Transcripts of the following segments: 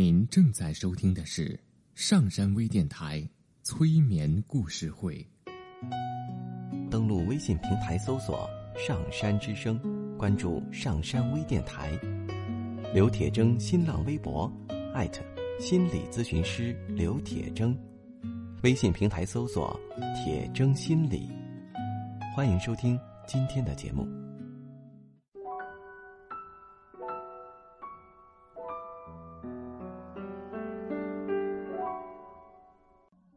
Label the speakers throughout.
Speaker 1: 您正在收听的是上山微电台催眠故事会。
Speaker 2: 登录微信平台搜索“上山之声”，关注上山微电台。刘铁铮新浪微博艾特心理咨询师刘铁铮，微信平台搜索“铁铮心理”。欢迎收听今天的节目。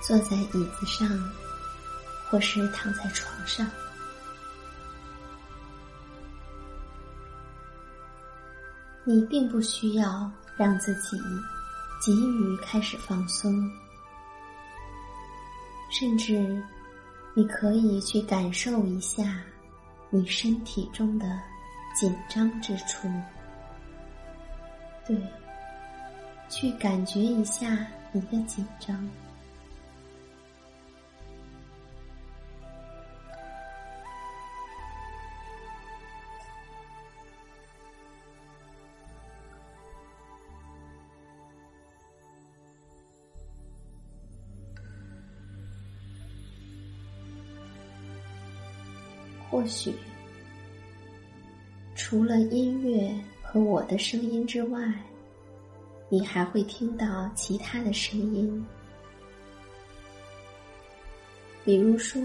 Speaker 3: 坐在椅子上，或是躺在床上，你并不需要让自己急于开始放松，甚至你可以去感受一下你身体中的紧张之处，对，去感觉一下你的紧张。或许，除了音乐和我的声音之外，你还会听到其他的声音，比如说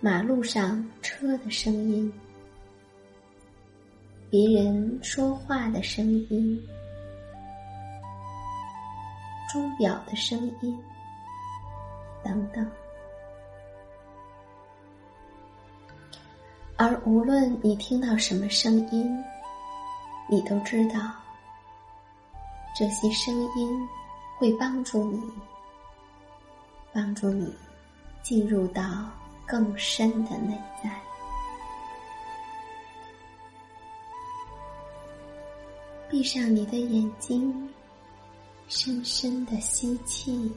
Speaker 3: 马路上车的声音、别人说话的声音、钟表的声音等等。而无论你听到什么声音，你都知道，这些声音会帮助你，帮助你进入到更深的内在。闭上你的眼睛，深深的吸气。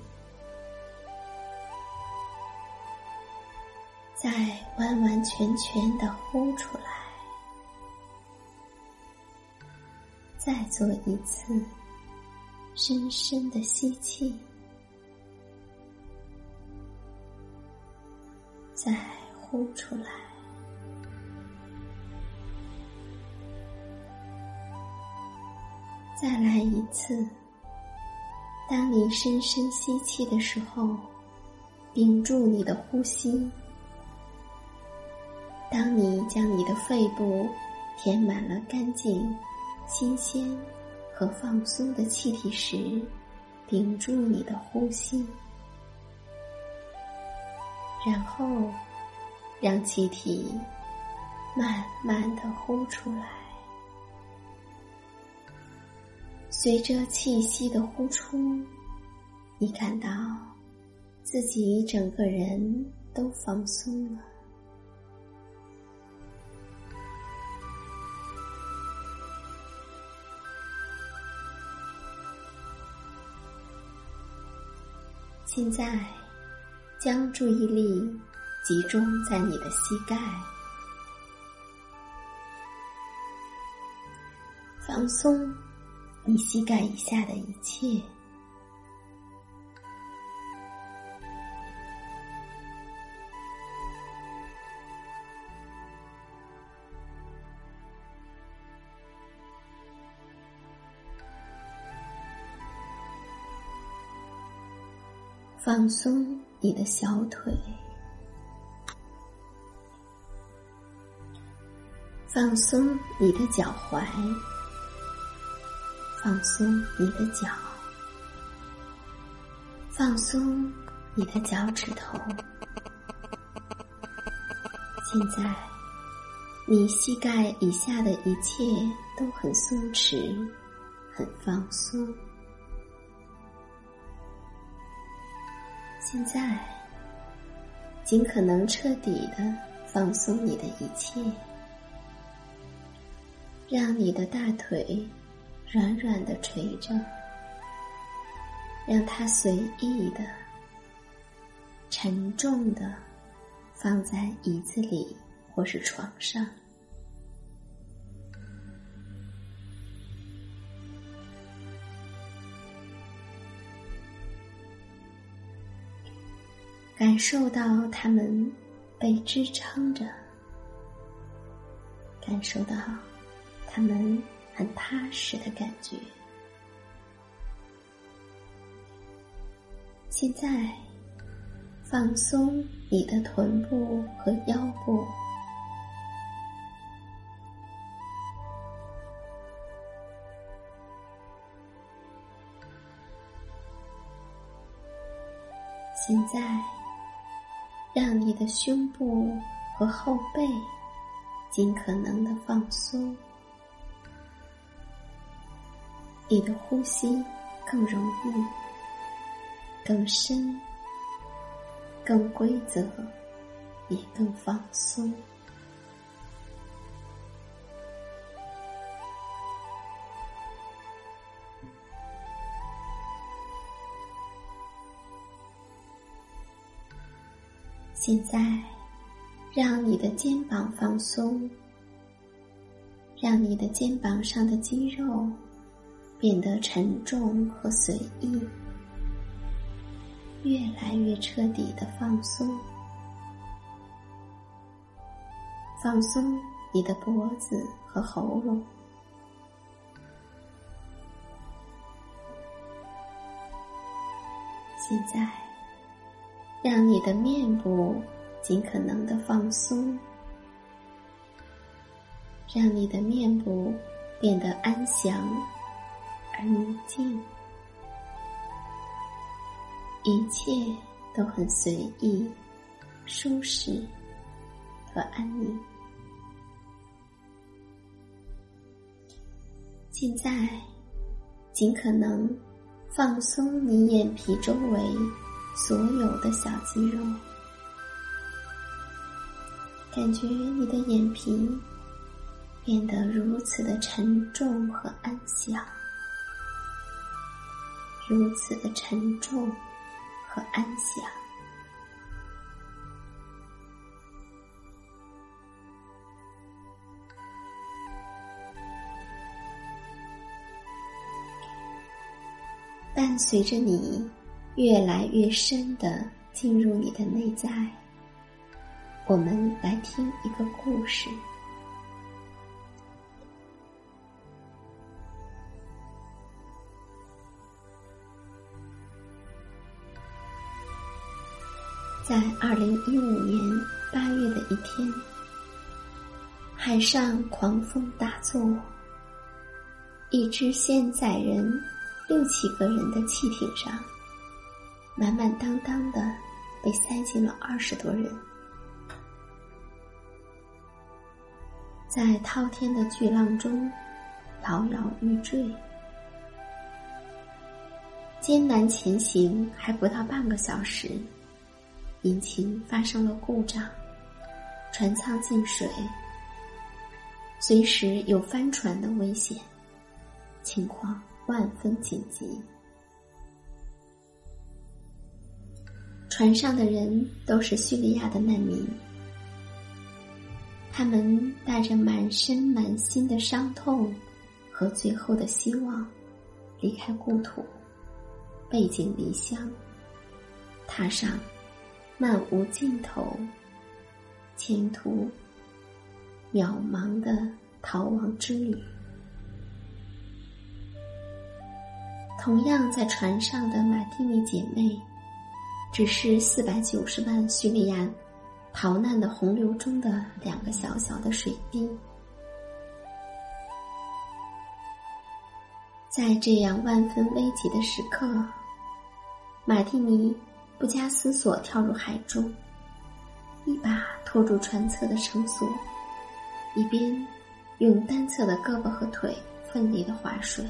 Speaker 3: 再完完全全的呼出来，再做一次深深的吸气，再呼出来，再来一次。当你深深吸气的时候，屏住你的呼吸。当你将你的肺部填满了干净、新鲜和放松的气体时，屏住你的呼吸，然后让气体慢慢的呼出来。随着气息的呼出，你感到自己整个人都放松了。现在，将注意力集中在你的膝盖，放松你膝盖以下的一切，放松你的小腿。放松你的脚踝，放松你的脚，放松你的脚趾头。现在，你膝盖以下的一切都很松弛，很放松。现在，尽可能彻底的放松你的一切。让你的大腿软软的垂着，让它随意的、沉重的放在椅子里或是床上，感受到他们被支撑着，感受到。他们很踏实的感觉。现在，放松你的臀部和腰部。现在，让你的胸部和后背尽可能的放松。你的呼吸更容易、更深、更规则，也更放松。现在，让你的肩膀放松，让你的肩膀上的肌肉。变得沉重和随意，越来越彻底的放松，放松你的脖子和喉咙。现在，让你的面部尽可能的放松，让你的面部变得安详。而宁静，一切都很随意、舒适和安宁。现在，尽可能放松你眼皮周围所有的小肌肉，感觉你的眼皮变得如此的沉重和安详。如此的沉重和安详，伴随着你越来越深的进入你的内在，我们来听一个故事。在二零一五年八月的一天，海上狂风大作，一只先载人六七个人的汽艇上，满满当当的被塞进了二十多人。在滔天的巨浪中摇摇欲坠。艰难前行还不到半个小时，引擎发生了故障，船舱进水，随时有翻船的危险，情况万分紧急。船上的人都是叙利亚的难民，他们带着满身满心的伤痛和最后的希望，离开故土，背井离乡，踏上漫无尽头、前途渺茫的逃亡之旅。同样在船上的马蒂尼姐妹。只是四百九十万叙利亚逃难的洪流中的两个小小的水滴，在这样万分危急的时刻，马蒂尼不加思索跳入海中，一把拖住船侧的绳索，一边用单侧的胳膊和腿奋力的划水，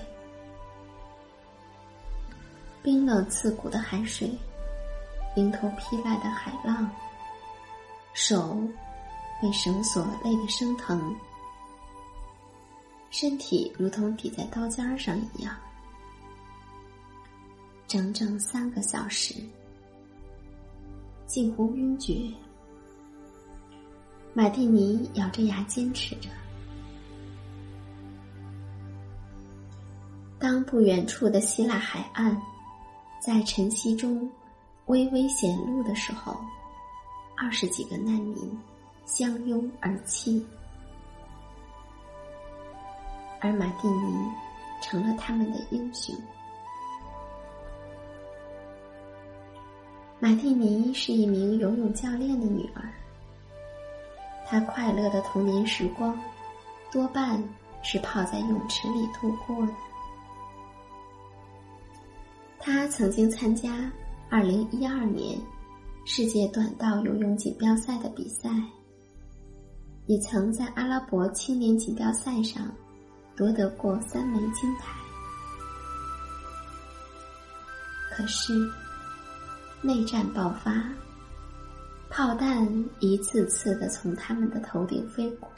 Speaker 3: 冰冷刺骨的海水。迎头劈来的海浪，手被绳索勒得生疼，身体如同抵在刀尖上一样。整整三个小时，近乎晕厥。马蒂尼咬着牙坚持着。当不远处的希腊海岸在晨曦中。微微显露的时候，二十几个难民相拥而泣，而马蒂尼成了他们的英雄。马蒂尼是一名游泳教练的女儿，她快乐的童年时光多半是泡在泳池里度过的。她曾经参加。二零一二年世界短道游泳锦标赛的比赛，也曾在阿拉伯青年锦标赛上夺得过三枚金牌。可是，内战爆发，炮弹一次次的从他们的头顶飞过，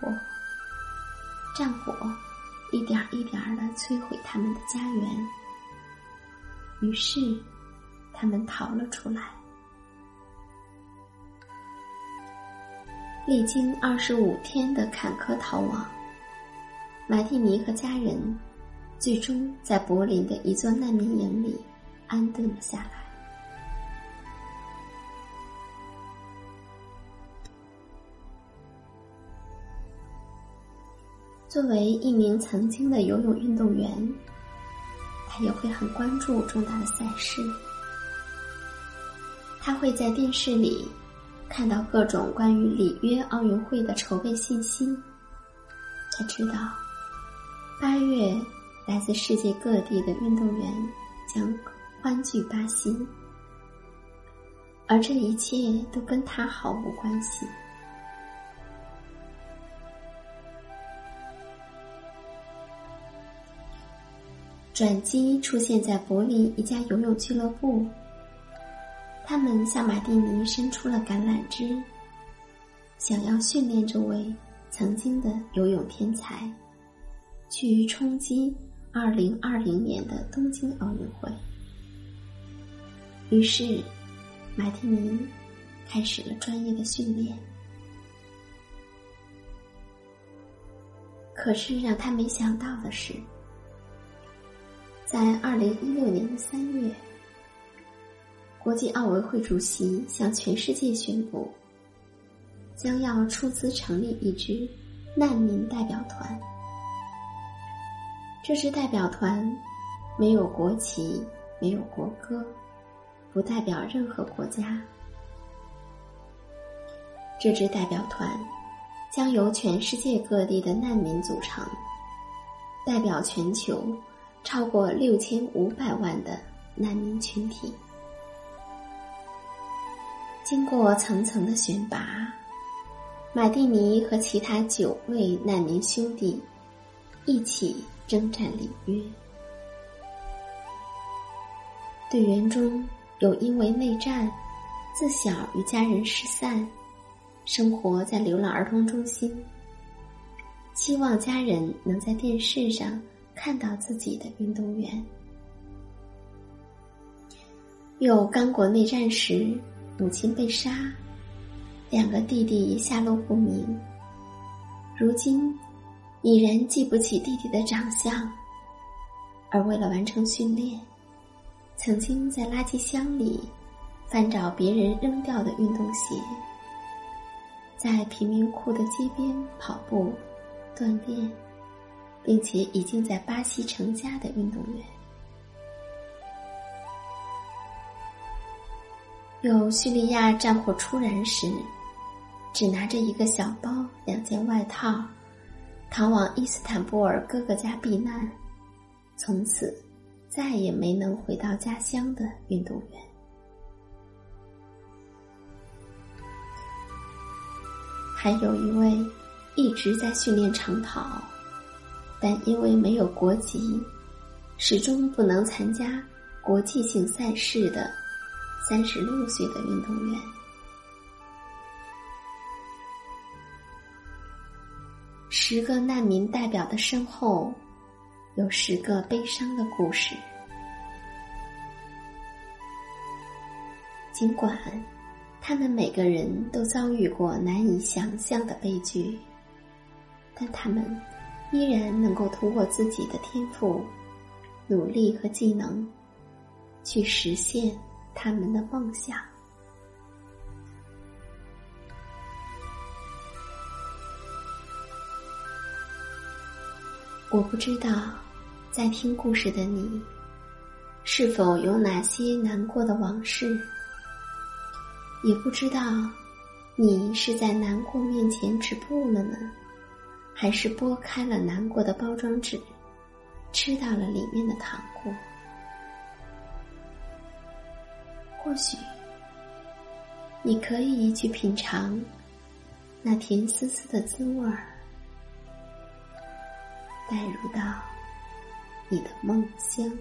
Speaker 3: 战火一点一点的摧毁他们的家园。于是。他们逃了出来，历经二十五天的坎坷逃亡，马蒂尼和家人最终在柏林的一座难民营里安顿了下来。作为一名曾经的游泳运动员，他也会很关注重大的赛事。他会在电视里看到各种关于里约奥运会的筹备信息。他知道，八月来自世界各地的运动员将欢聚巴西，而这一切都跟他毫无关系。转机出现在柏林一家游泳俱乐部。他们向马蒂尼伸出了橄榄枝，想要训练这位曾经的游泳天才，去冲击二零二零年的东京奥运会。于是，马蒂尼开始了专业的训练。可是，让他没想到的是，在二零一六年的三月。国际奥委会主席向全世界宣布，将要出资成立一支难民代表团。这支代表团没有国旗，没有国歌，不代表任何国家。这支代表团将由全世界各地的难民组成，代表全球超过六千五百万的难民群体。经过层层的选拔，马蒂尼和其他九位难民兄弟一起征战里约。队员中有因为内战，自小与家人失散，生活在流浪儿童中心，期望家人能在电视上看到自己的运动员。有刚果内战时，母亲被杀，两个弟弟下落不明。如今已然记不起弟弟的长相，而为了完成训练，曾经在垃圾箱里翻找别人扔掉的运动鞋，在贫民窟的街边跑步锻炼，并且已经在巴西成家的运动员。有叙利亚战火突然时，只拿着一个小包、两件外套，逃往伊斯坦布尔哥哥家避难，从此再也没能回到家乡的运动员。还有一位一直在训练长跑，但因为没有国籍，始终不能参加国际性赛事的。三十六岁的运动员，十个难民代表的身后，有十个悲伤的故事。尽管他们每个人都遭遇过难以想象的悲剧，但他们依然能够通过自己的天赋、努力和技能，去实现。他们的梦想。我不知道，在听故事的你，是否有哪些难过的往事？也不知道，你是在难过面前止步了呢，还是剥开了难过的包装纸，吃到了里面的糖果？或许，你可以去品尝那甜丝丝的滋味儿，带入到你的梦乡。